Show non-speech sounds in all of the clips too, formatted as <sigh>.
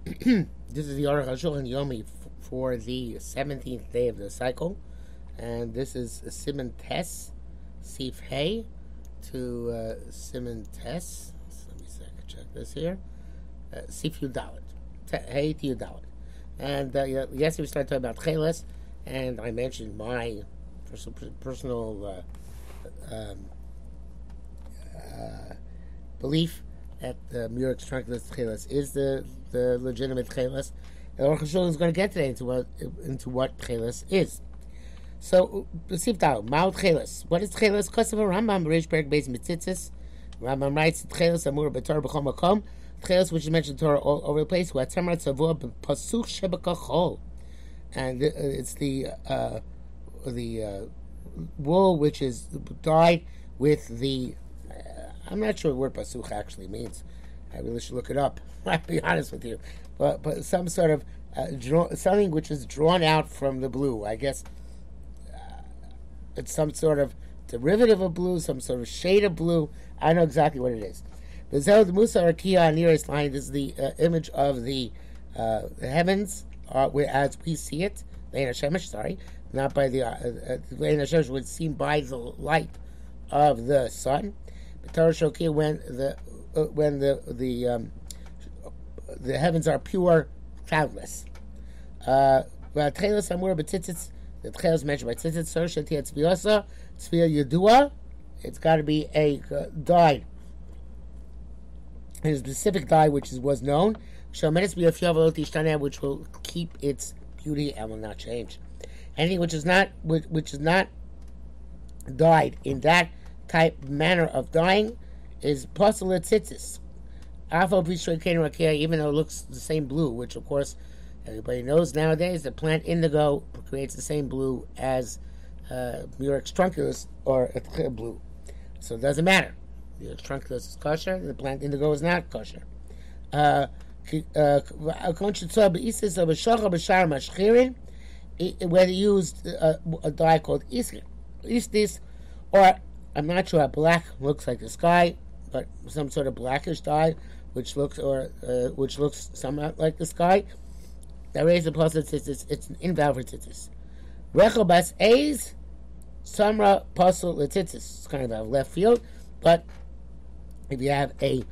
<clears throat> this is the Aruch HaShulchan Yomi for the 17th day of the cycle. And this is Simon Tess, Sif Hay to uh, Simon Tess. Let me see, check this here. Uh, Sif Yudalit. Hay to Yudalit. And uh, yesterday we started talking about Cheles, and I mentioned my personal, personal uh, um, uh, belief that the Murex Trunculus Cheles is the, the legitimate Cheles. And HaShulchan is going to get today into what into what Cheles is. So, Sif Dal, Ma'al Cheles. What is Cheles? Kosev Rambam, Reish Berg Beis Mitzitzis. Rambam writes, Cheles Amur B'Torah B'chol Makom. Cheles, which is mentioned in Torah all over the place, Watzamar Tzavua B'Pasuch Shebekachol. And it's the, uh, the uh, wool which is dyed with the I'm not sure what word pasuch actually means. I really should look it up. <laughs> I'll be honest with you, but but some sort of uh, draw, something which is drawn out from the blue. I guess uh, it's some sort of derivative of blue, some sort of shade of blue. I don't know exactly what it is. The Zel Musa Arkia nearest line is the uh, image of the, uh, heavens, uh, as we see it. Sorry, not by the uh, uh, would seen by the light of the sun. Torah Shokir when the uh, when the the um, the heavens are pure, cloudless. Uh, the tchelos mentioned by tzitzit sor shetia tzviyasa tzviya yedua. It's got to be a uh, dye, a specific dye which is, was known. Which will keep its beauty and will not change. Anything which is not which, which is not dyed in that type manner of dying is Pasala tzitzis. Even though it looks the same blue, which of course everybody knows nowadays, the plant indigo creates the same blue as uh, Murex trunculus or blue. So it doesn't matter. Murex trunculus is kosher, the plant indigo is not kosher. Uh, uh, whether used uh, a dye called istis or I'm not sure. How black looks like the sky, but some sort of blackish dye, which looks or uh, which looks somewhat like the sky. That raises the plus it's, it's, an invalid tzitzis. Rechabas A's Samra Pasul Letitzis. It's kind of a left field, but if you have a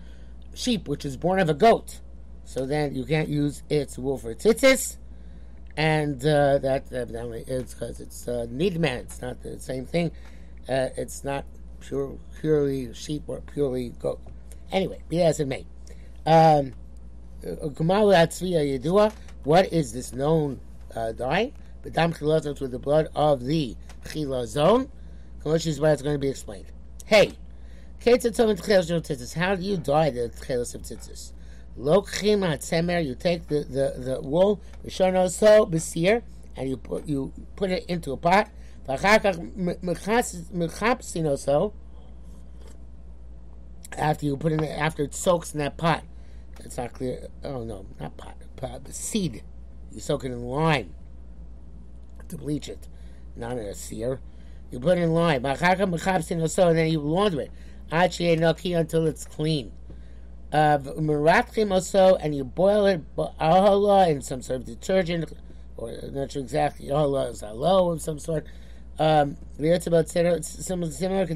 sheep which is born of a goat, so then you can't use its wool for tzitzis, and uh, that evidently it's because it's uh, need man. It's not the same thing. Uh, it's not pure, purely sheep or purely goat. Anyway, be as it may. Um, what is this known uh, dye? With the blood of the is why it's going to be explained. Hey, how do you dye the chelas of tzitzis? Lokchim atzemer, you take the, the, the wool, so besir, and you put you put it into a pot, ואחר כך מחפשים also after you put in it, after it soaks in that pot. It's not clear. Oh no, not pot, pot, but seed. You soak it in lime to bleach it, not in a sear. You put it in lime. also, and then you launder it. until it's clean. Uh, also, and you boil it in some sort of detergent, or not sure exactly. Ahala is aloe of some sort. Um, similar to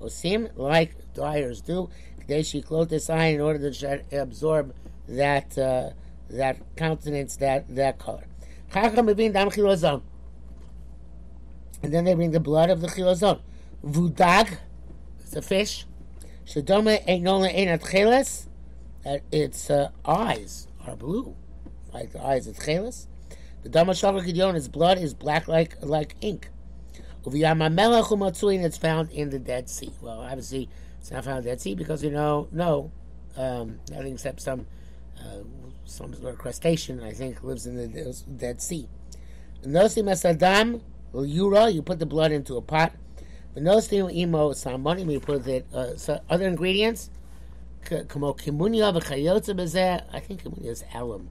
osim, like dyers do. They should clothe this eye in order to absorb that uh, that countenance, that that color. And then they bring the blood of the chilazon. Vudag, it's a fish. Shadoma einola einat cheles, its uh, eyes are blue, like the eyes of cheles. The Damashava Gideon, his blood is black like like ink. Uviyamamelech it's found in the Dead Sea. Well, obviously, it's not found in the Dead Sea because you know, no, um, nothing except some uh, some sort of crustacean, I think, lives in the Dead Sea. Nosim Asadam, Yura, you put the blood into a pot. Nosim Imo Salmonim, you put the uh, so other ingredients. Kamo Kimunya, I think Kimunya is alum.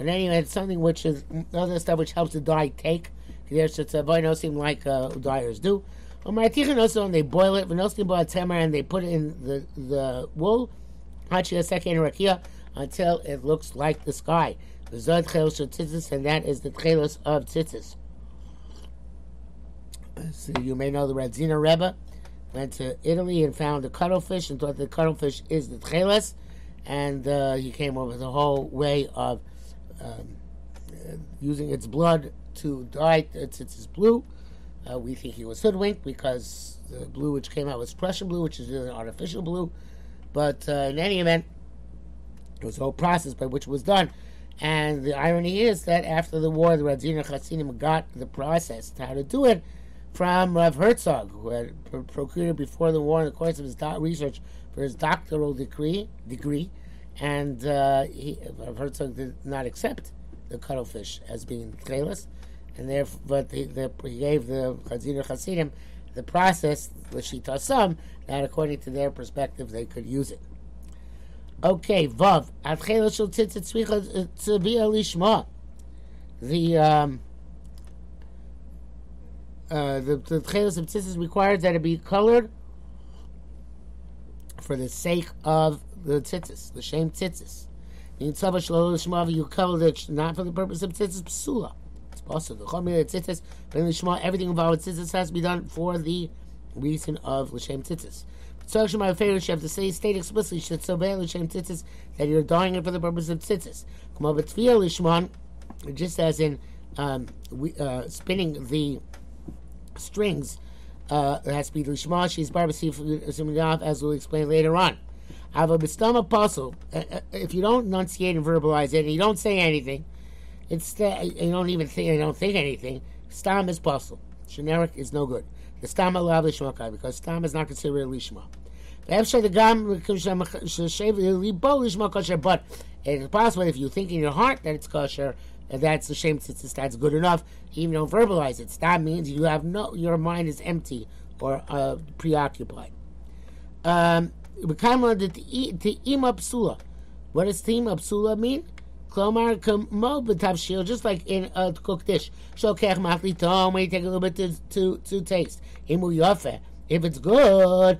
But anyway, it's something which is other stuff which helps the dye take. There's it's a seem like uh, dyers do. also, and they boil it. Venosim boil temer and they put it in the the wool. Hachi second rakia. until it looks like the sky. The Zod Tzitzis, and that is the Chelos of Tzitzis. So you may know the Radziner Rebbe went to Italy and found the cuttlefish and thought the cuttlefish is the Chelos, and uh, he came up with a whole way of um, uh, using its blood to dye its its blue. Uh, we think he was hoodwinked because the blue which came out was Prussian blue, which is really an artificial blue. But uh, in any event, it was a whole process by which it was done. And the irony is that after the war, the Radziner Chassidim got the process, to how to do it, from Rav Herzog, who had procured it before the war in the course of his do- research for his doctoral degree. degree and uh, he, Herzog did not accept the cuttlefish as being tchelas, and therefore, but he, the, he gave the Chazir Hasidim the process, the Shita Sam, that according to their perspective they could use it. Okay, Vav. The um, uh, the the tchelas of tzitzis required that it be colored for the sake of the tzitzis, the shame tzitzis. In tzava shlo shmav you colored it not for the purpose of tzitzis psula. It's possible. The chomir tzitzis, the shema everything involved with tzitzis has to be done for the reason of l'shem tzitzis. So my favorite you have to say state explicitly bad l'shem tzitzis that you're dying it for the purpose of tzitzis. Come over lishman, just as in um, we, uh, spinning the strings uh, it has to be Lishma, she's Barbasif as we'll explain later on. Have a Bistam apostle. Uh, uh, if you don't enunciate and verbalize it, you don't say anything, it's you don't even think, you don't think anything. Stam is puzzle. Generic is no good. The Stam alav Lishma because Stam is not considered Lishma. But it's possible if you think in your heart that it's kosher, that's the shame tzitzis, that's good enough. Even don't verbalize it. That means you have no, your mind is empty or uh, preoccupied. Um, what does team psula mean? Klomar kamo b'tavshil, just like in a cooked dish. Shokech machlitom, when you take a little bit to, to, to taste. Imu yofe. If it's good,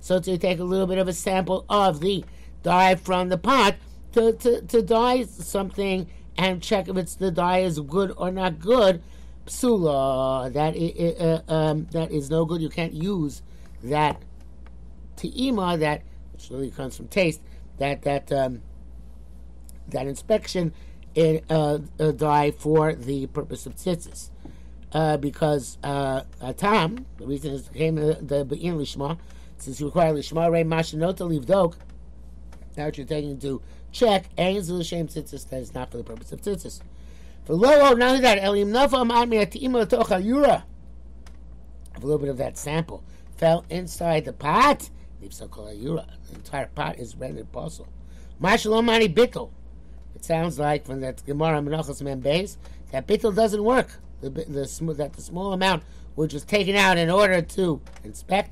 so to take a little bit of a sample of the dye from the pot, to, to, to dye something and check if it's the dye is good or not good, psula, that is, uh, um, that is no good. You can't use that te'ima, that, which really comes from taste, that, that, um, that inspection in uh, a dye for the purpose of tzitzis. Uh, because uh, Tam, the reason it came the, Be'in Lishma, since you require Lishma, Rei Mashinota, leave Dok, now what you're taking to check, and Zil Shem Tzitzis, that is not for the purpose of Tzitzis. For lo, not only that, Elim Nafa Ma'ami Atima Tocha Yura, a little bit of that sample fell inside the pot. The entire pot is rendered possible. Mashalom Mani Bittel. It sounds like from that Gemara Menachos Membeis that bittel doesn't work. The, the, that the small amount which was taken out in order to inspect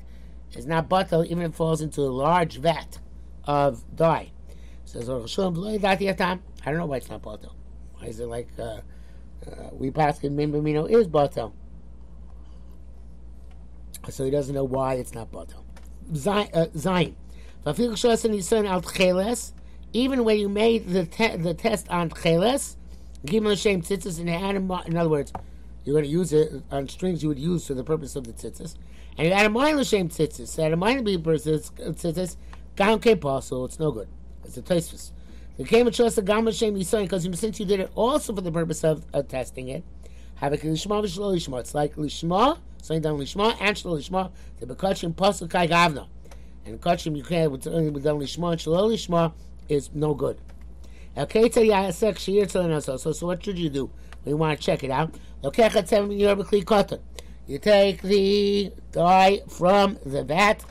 is not bottle, even if it falls into a large vat of dye. Says I don't know why it's not bottle. Why is it like uh, uh, we pass in Mimbamino is bottle? So he doesn't know why it's not bottle. Uh, Zayin. Even when you made the te- the test on cheles, a shame tzitzis in the In other words, you're going to use it on strings you would use for the purpose of the tzitzis, and you add a minor shame tzitzis. Add a minor be uh, tzitzis, gam ke so it's no good. It's a Tosfos. The came Gam Hashem Yisrael because since you did it also for the purpose of, of testing it, have a lishma v'shlo lishma. It's like lishma, something done lishma and shlo lishma. The bekachim pasuk kai gavna, and kachim you can't with only with done lishma and shlo lishma is no good. Okay, so so what should you do you want to check it out? Okay, you take the dye from the vat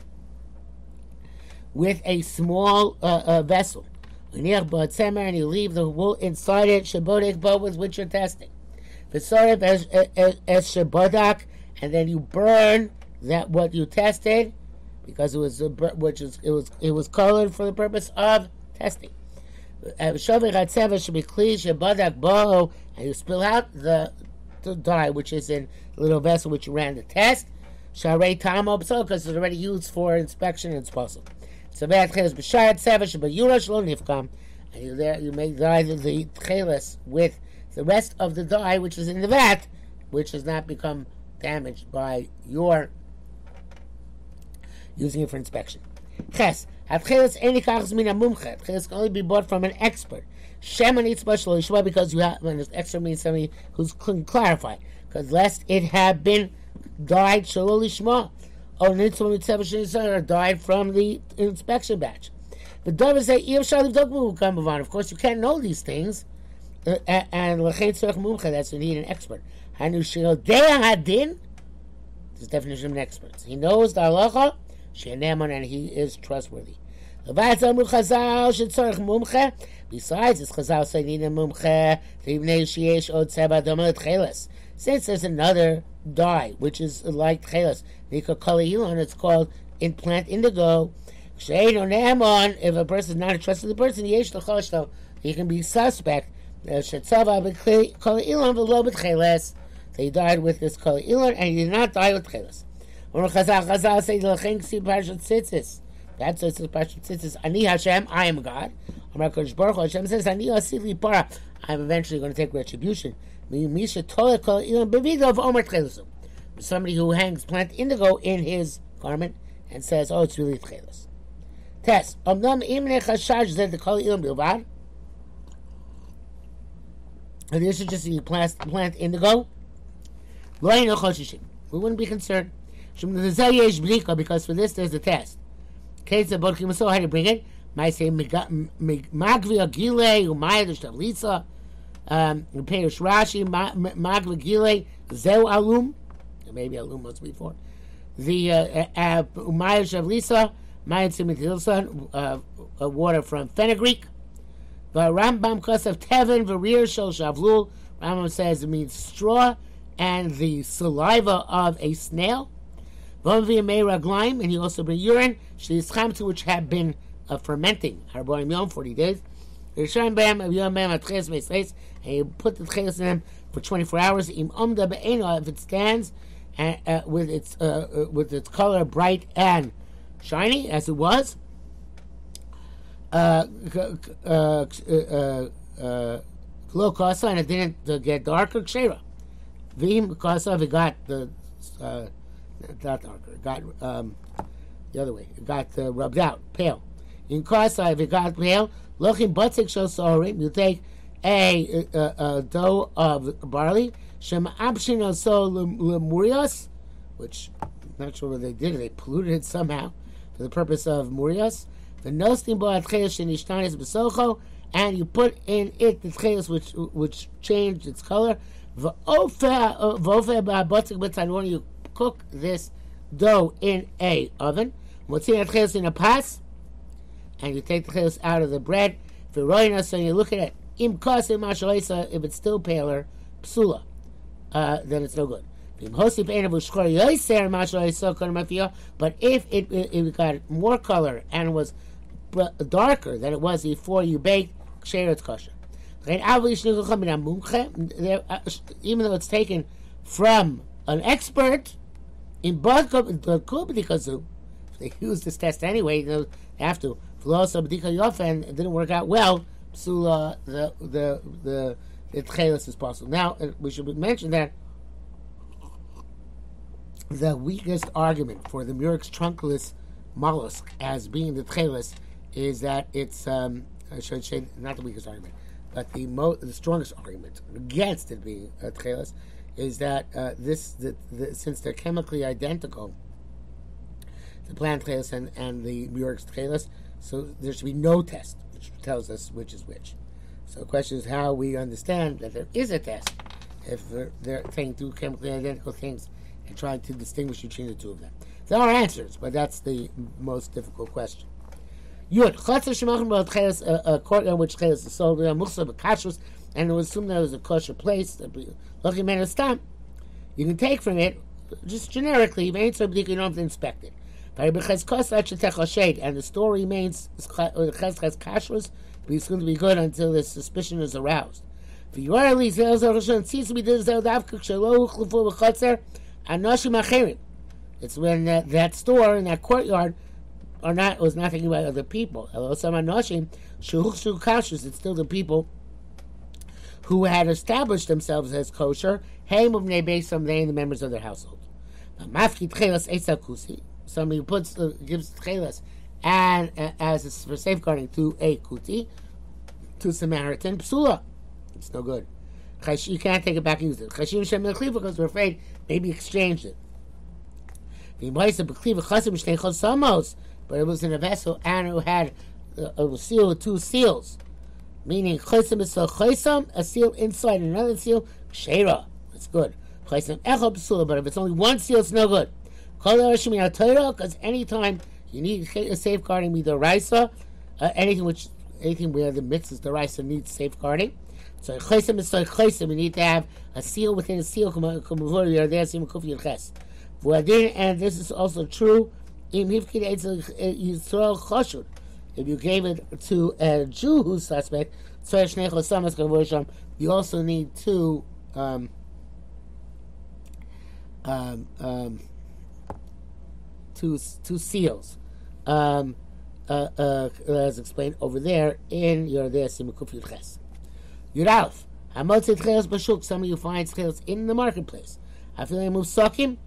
with a small uh, uh, vessel. And you leave the wool inside it, shabodik bo with which you're testing. V'sorif as as shabodak, and then you burn that what you tested because it was which is it was it was colored for the purpose of testing. Uh, Bo, and you spill out the the dye which is in a little vessel which you ran the test. Sharei tamo because it's already used for inspection and. Tzavat Chelas B'Shayat Sevash B'Yurash Lo Nifkam. And you there you make dye the, the Chelas with the rest of the dye which is in the vat, which has not become damaged by your using it for inspection. Ches. Chelas any kachas mina mumche. Chelas can only be bought from an expert. Shema needs special yeshua because you have when expert means somebody who's can clarify. Because lest it had been died shalol lishma, or nitzvah mitzvah or died from the inspection batch. The dove say Of course, you can't know these things, and Lachain Tzorch Mumcha. That's you need an expert. Hanu Shil Hadin. This is definition of an expert. He knows the halacha, sheneman, and he is trustworthy. Besides, it's Chazal saying mumche Since there's another dye which is like chelas, and it's called implant indigo. If a person is not a trusted person, he can be suspect. They died with this kol ilan, and he did not die with chelas. Chazal Chazal the ksi parshat tzitzis. That's what the parshat tzitzis. Ani Hashem, I am God. Amar Kodesh Baruch Hashem says, Ani asili para. I'm eventually going to take retribution. Misha kol ilan omer. Somebody who hangs plant indigo in his garment and says, "Oh, it's really tchelas." Test. Omnam imne zed kol ilan. And this is just the plant, plant indigo. We wouldn't be concerned. Because for this there's a test. So how to bring it. Might say Magvi Agile, Umaya the Shtavlitza, um, Perish Rashi, Magvi Agile, Zeu Alum, maybe Alum was before. The uh, uh, Umaya Shavlisa, Maya Tzimitilson, uh, water from fenugreek. The Rambam of Tevin, Varir Shel Shavlul, Rambam says it means straw and the saliva of a snail. And he also bring urine, which had been uh, fermenting, 40 days. And you put the tcheles in them for 24 hours. If it stands and, uh, with its uh, uh, with its color bright and shiny as it was, uh, uh, and it didn't get darker. Kshera. Vim Kasa, it got the uh, not darker, got um, the other way, it got uh, rubbed out, pale. In Kasa, if it got pale, looking butzik shosorim, you take a, a, a, dough of barley, shem abshin so lemurias, which I'm not sure what they did, they polluted it somehow for the purpose of murias. The nostim bo atchesh nishtanis besocho, and you put in it the tcheles which which changed its color. You cook this dough in a oven. in a pas, and you take the chelis out of the bread. So you look at it. Im if it's still paler, psula, uh, then it's no good. But if it, it, it got more color and was darker than it was before you baked, it's kosher. Uh, even though it's taken from an expert, in both because they use this test anyway, they have to. And It didn't work out well. Psula, the the the the is possible. Now uh, we should mention that the weakest argument for the Murex trunculus mollusk as being the tchelis is that it's um, I should say not the weakest argument but the mo- the strongest argument against it being a tchelas is that uh, this the, the, since they're chemically identical, the plant tchelas and, and the murex tchelas, so there should be no test which tells us which is which. So the question is how we understand that there is a test if they're, they're saying two chemically identical things and trying to distinguish between the two of them. There are answers, but that's the most difficult question. Yud. Chatzar shemachim cheres, a uh, uh, courtyard which cheres is sold, muchsa b'kashrus, and it was assumed that it was a kosher place, lucky man of stam. You can take from it, just generically, you don't have to inspect it. But And the store remains, uh, ches kashrus, but it's going to be good until the suspicion is aroused. It's when that, that store in that courtyard are not was not thinking about other people. Some. It's still the people who had established themselves as kosher. Hey, muvnei beisam, they and the members of their household. Somebody puts uh, gives tchelas and uh, as for safeguarding to a kuti to Samaritan psula. It's no good. You can't take it back and use it. Because we're afraid maybe exchange it. But it was in a vessel and it had a seal with two seals. Meaning, chesem is chesem, a seal inside another seal, shera. It's good. But if it's only one seal, it's no good. Because anytime you need safeguarding, either raisa, uh, anything which anything where the mitzvah, the raisa needs safeguarding. So chaysim is chaysim. We need to have a seal within a seal. And this is also true. If you gave it to a Jew who's suspect, you also need two um, um, um, two, two seals. Um, uh, uh, as explained over there in your there Simukuf Yudches. Yudalf. Hamotzi tchelos b'shuk. Some of you find tchelos in the marketplace. I feel like sucking,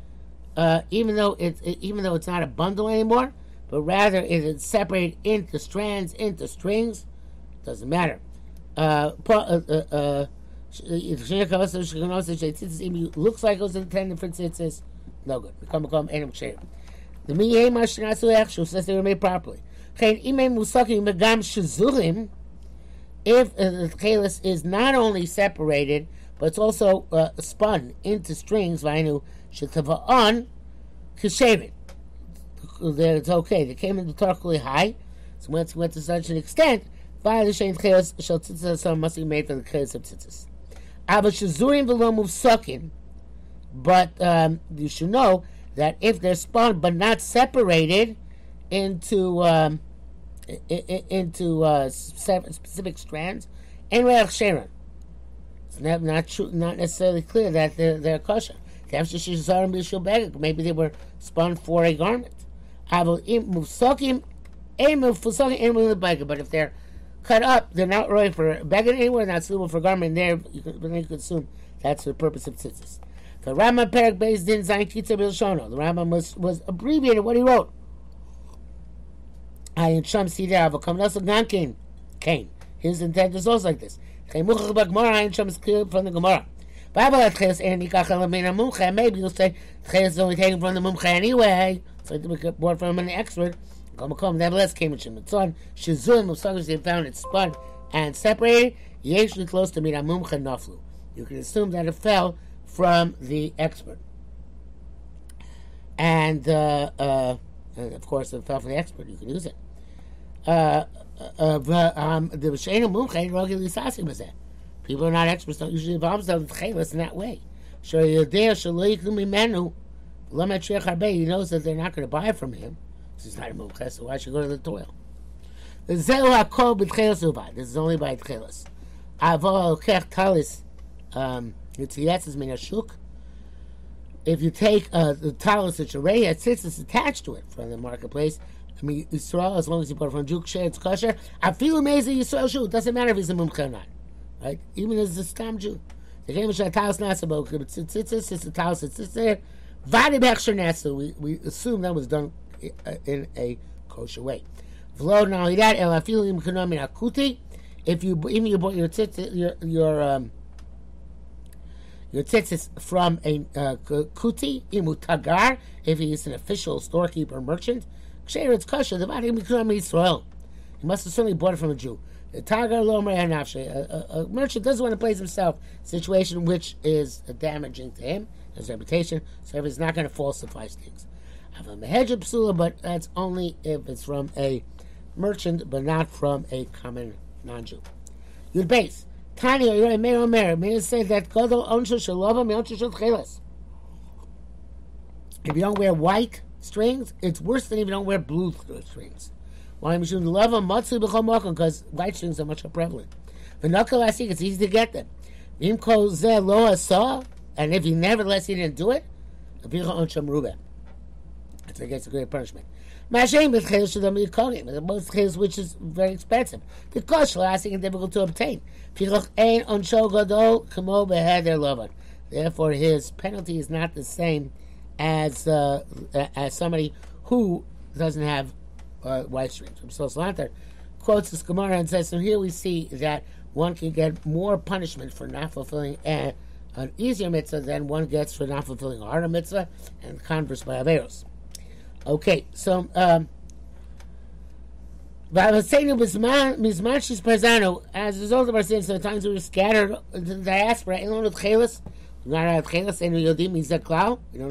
uh, even though it's it, even though it's not a bundle anymore, but rather it is separated into strands, into strings. Doesn't matter. Uh, uh, uh, uh looks like it was intended for tzitzis. No good. Become become enim ksherim. The miyeh mashnasu echshu says they were made properly. If uh, the chelis is not only separated, but it's also uh, spun into strings, vainu on kishavin. It's okay. They came into tarkuli high, so once went to such an extent, the shein chelis shall must be made for the chelis of tzitzis. Abba shazurim below move sucking, but um, you should know that if they're spun but not separated into um, into uh, specific strands, and sharon. Not not true, not necessarily clear that they're, they're kosher. Maybe they were spun for a garment. But if they're cut up, they're not right for begging anywhere, not suitable for garment. There, you can, you can assume that's the purpose of tzitzis. The Rambam Perak Beis Din Zayin Bilshono. The Rambam was, was abbreviated what he wrote. I in Sham but come also Gamkin, Cain. His intent is also like this. From the Gemara. And. Maybe you'll say Ches is only taken from the Mumcha anyway. So it was brought from an expert. Come. Nevertheless, came in Shemitzon. Shizun Musagos they found it spun and separated. Yeshli close to Mina Mumcha Naflu. You can assume that it fell from the expert. And, uh, uh, and of course, it fell from the expert, you can use it. Uh, uh, um, People are not experts, don't usually involve themselves in that way. He knows that they're not going to buy from him. Is not a mumche, so why should go to the toil? This is only by talis. Um, if you take uh, the talis that Sharei had tzitzis attached to it from the marketplace, Yisrael, as long as you bought from Jew, it's kosher. I feel amazing Yisrael shoe. It doesn't matter if he's a mumcha or not. Right? Even as a stam Jew. The game of talis nasa, but tzitzis, it's a talis, it's there. Vadi bechsher nasa, we, we assume that was done in a kosher way. V'lo, not only that, el afilim kanomi akuti, if you, even you bought your tzitzis, your, your, um, your from a uh, kuti imutagar, if he is an official storekeeper merchant. Ksher, it's kosher. The body become Israel. He must have certainly bought it from a Jew. A, a, a merchant doesn't want to place himself in a situation which is damaging to him, his reputation, so he's not going to falsify things. I have a psula, but that's only if it's from a merchant, but not from a common non-Jew. Your base. Tanya, you're a mayor mayor. May say that Godel onshu shalova meonshu shel chelas. If you don't wear white strings, it's worse than if you don't wear blue strings. Why? Because white strings are much more prevalent. The V'nokal asik, it's easy to get them. And if he nevertheless he didn't do it. That's against a great punishment. Mashem with chelis shadam yikonim. Most chelis which is very expensive. The kosh lasting and difficult to obtain. Piloch ein on gadol kamo beheder lovan. Therefore, his penalty is not the same as uh, as somebody who doesn't have uh, white strings. So Salanter quotes this Gemara and says, so here we see that one can get more punishment for not fulfilling a, an easier mitzvah than one gets for not fulfilling a harder mitzvah, and converse by Averos. Okay, so um, as a result of our sins, sometimes we were scattered into the diaspora, out of and we don't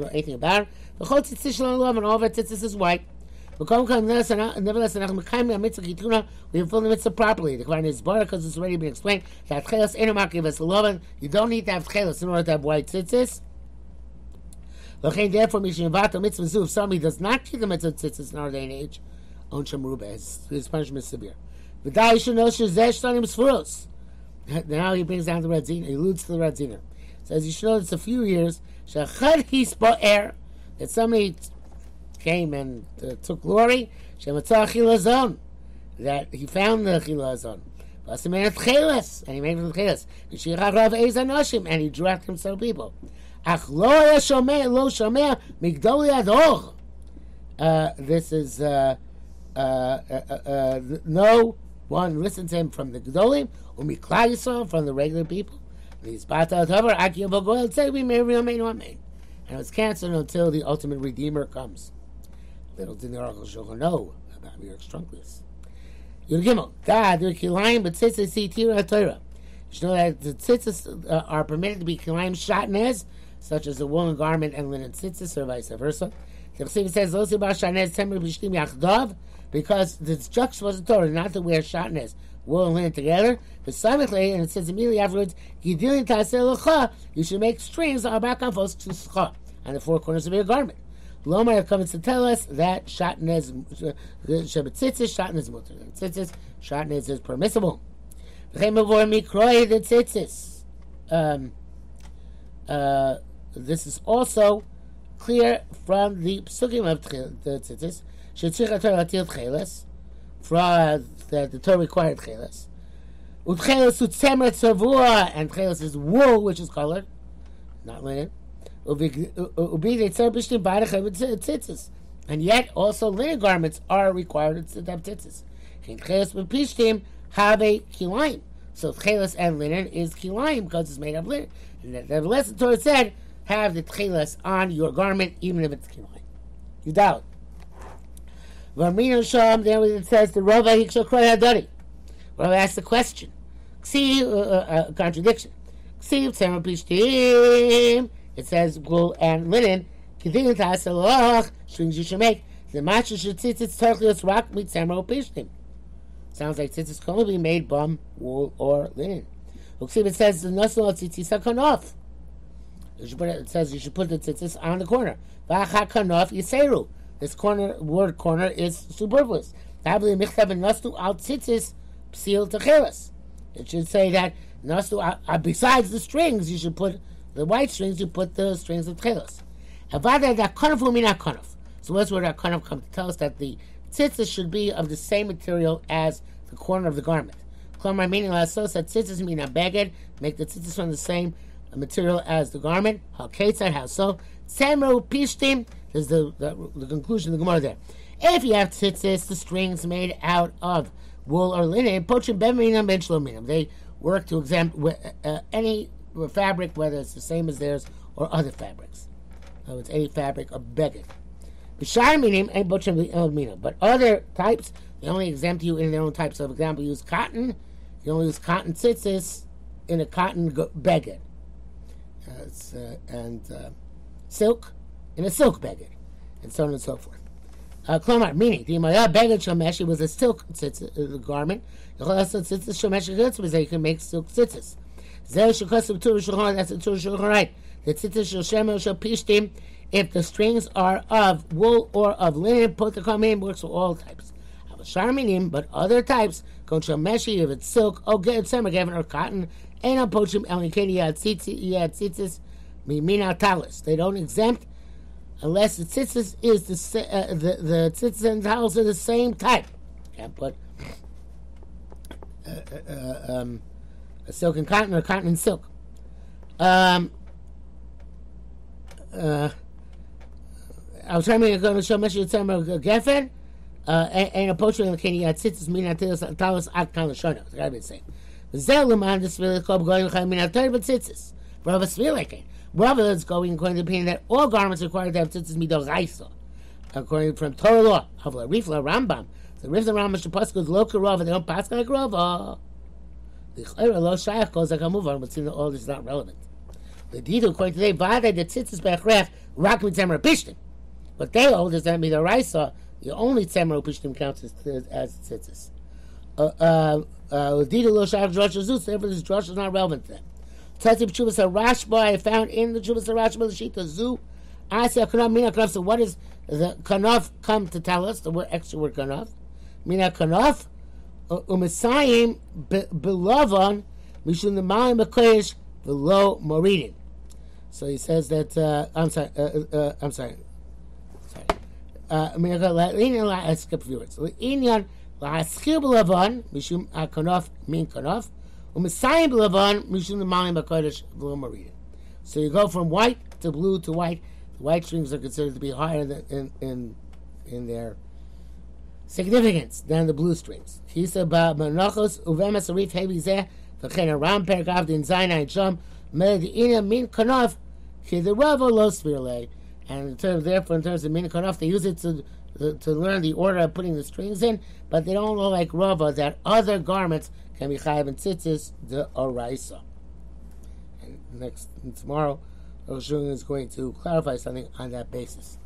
know anything about shalom and all of our tzitzis is white. Nevertheless, we fulfill the mitzvah properly. The Quran is better because it's already been explained that chelas enomakiv as loven. You don't need to have chelas in order to have white tzitzis. Therefore, Mishinvata mitzvah zu, if somebody does not keep the mitzvah tzitzis in our day and age, on Shamruba, his, his punishment is severe. V'dai should know shezesh tanim sfuros. <laughs> Now he brings down the Radziner, he alludes to the Radziner. Says you should know it's a few years, that somebody came and uh, took glory, that he found the chilazon. Plus he made it chelas, and he made it chelas. And he directed himself people. Ach lo shomeh lo shomeh migdoli ador. Uh, this is uh, uh, uh, uh, no one listens to him from the Gedolim, umiklal Yisrael from the regular people. And it was canceled until the ultimate Redeemer comes. Little did the Aruch HaShulchan know about Murex trunculus. Yud Gimel, God, they're kilayim, but tzitzis see tira Torah. You know that the tzitzis uh, are permitted to be kilayim shatnez, such as a woolen garment and linen tzitzis, or vice versa. The Chassid says, "Lo sibah shatnez temer b'shtim yachdav," because the juxtaposed Torah not to wear shatnez, wool and linen together. But samichle, and it says immediately afterwards, you should make strings on back on on the four corners of your garment. Lomar comes to tell us that shatnez shabbatzitzis shatnez mutter. Tzitzis shatnez is permissible. Um, uh, this is also clear from the psukim of the tzitzis. Shetzich Torah atil cheles, for that the Torah required cheles. Utcheles utzemer tzavua, and cheles is wool, which is colored, not linen. And yet, also linen garments are required to have tzitzis. have a kilayim. So chelas and linen is kilayim because it's made of linen. And nevertheless, the Torah said, have the chelas on your garment, even if it's kilayim. You doubt. Vamina Sham, there it says the Rava Hikshal Kroy Hadari. Rava asks the question. See, uh, uh, uh, contradiction. See, Tzemah Pishtim. It says wool and linen. Continue to strings you should make. The matcha should sit. It's tzitzit tzarchlios rock with samro pishtim. Sounds like tzitzit can only be made from wool or linen. It says the nasal tzitzis kanof. It says you should put the tzitzis on the corner. V'acha kanof yiseru. This corner word corner is superfluous. It should say that uh, besides the strings, you should put the white strings, you put the strings of tchelos. So what's where that konof comes to tell us that the tzitzis should be of the same material as the corner of the garment. Meaning lasos that tzitzis mean a beged, make the tzitzis from the same material as the garment. How so? Semru pishtim is the, the, the conclusion of the Gemara there. If you have tzitzis, the strings made out of wool or linen, They work to exempt uh, any fabric, whether it's the same as theirs or other fabrics. So it's any fabric of beged. But other types, they only exempt you in their own types. So, for example, use cotton. You only use cotton tzitzis in a cotton beged. Uh, uh, and uh, silk in a silk beged, and so on and so forth. Uh, Klomar, meaning the Maya beged shomesh was a silk tzitz, uh, garment. Also, tzitzis shomesh was that you can make silk tzitzis. That's the Tur Shulchan right. The tzitzis shel shemer pishtim. If the strings are of wool or of linen, put the kamein works for all types. Sharminim, but other types, kon shel meshi if it's silk, or get semer given or cotton, ain't on pochim elikedi yad tzitzis mimina talis. They don't exempt unless the tzitzis is the uh, the the tzitzis and towels are the same type. Can't put uh, uh, uh, um, a silk and cotton or cotton and silk. Um, uh, I was trying to go to show Meshach Tzemar Geffen. Uh, and a poacher in the Kenny had tzitzis min atilas talis ad kan lashona. It's got to be the same. Zel leman the svil kob going chayim min atar but tzitzis. Rav svil Rav is going according to the opinion that all garments required to have tzitzis midor raisa. According from Torah law, Havla Rifla Rambam. The Rifla Rambam local Rav, they don't pass like Rav. The Chayra lo shayach goes like on, but seeing that all is not relevant. The Didu, according to they, Vada the tzitzis be'achref, rak mitzemer pishtim. What they hold is that midor raisa, the only tzemer pishtim counts as, as tzitzis. Uh, uh, uh, Didu lo shayach drosh azuz, therefore this drosh is not relevant to them. Tzatib Chuvas Rashba, I found in the Chuvas Rashba, the Shita Zu, I say Kanaf, Mina Kanaf, so what does the Kanaf come to tell us, the word, extra word Kanaf? Mina Kanaf, Umasayim Belovon, Mishun the Malim Bakoyesh, below Moridin. So he says that, uh, I'm sorry, uh, uh, I'm sorry, sorry. Uh, I skip a few words. Inyan, Lahaskil Belovon, Mishum Kanaf, Min Kanaf, So you go from white to blue to white. The white strings are considered to be higher than, in, in, in their significance than the blue strings. He said Spirle. And in terms, therefore, in terms of Min they use it to to learn the order of putting the strings in, but they don't know like Rava that other garments can be chayav and tzitzis the oraisa. And next tomorrow, Rosh is going to clarify something on that basis.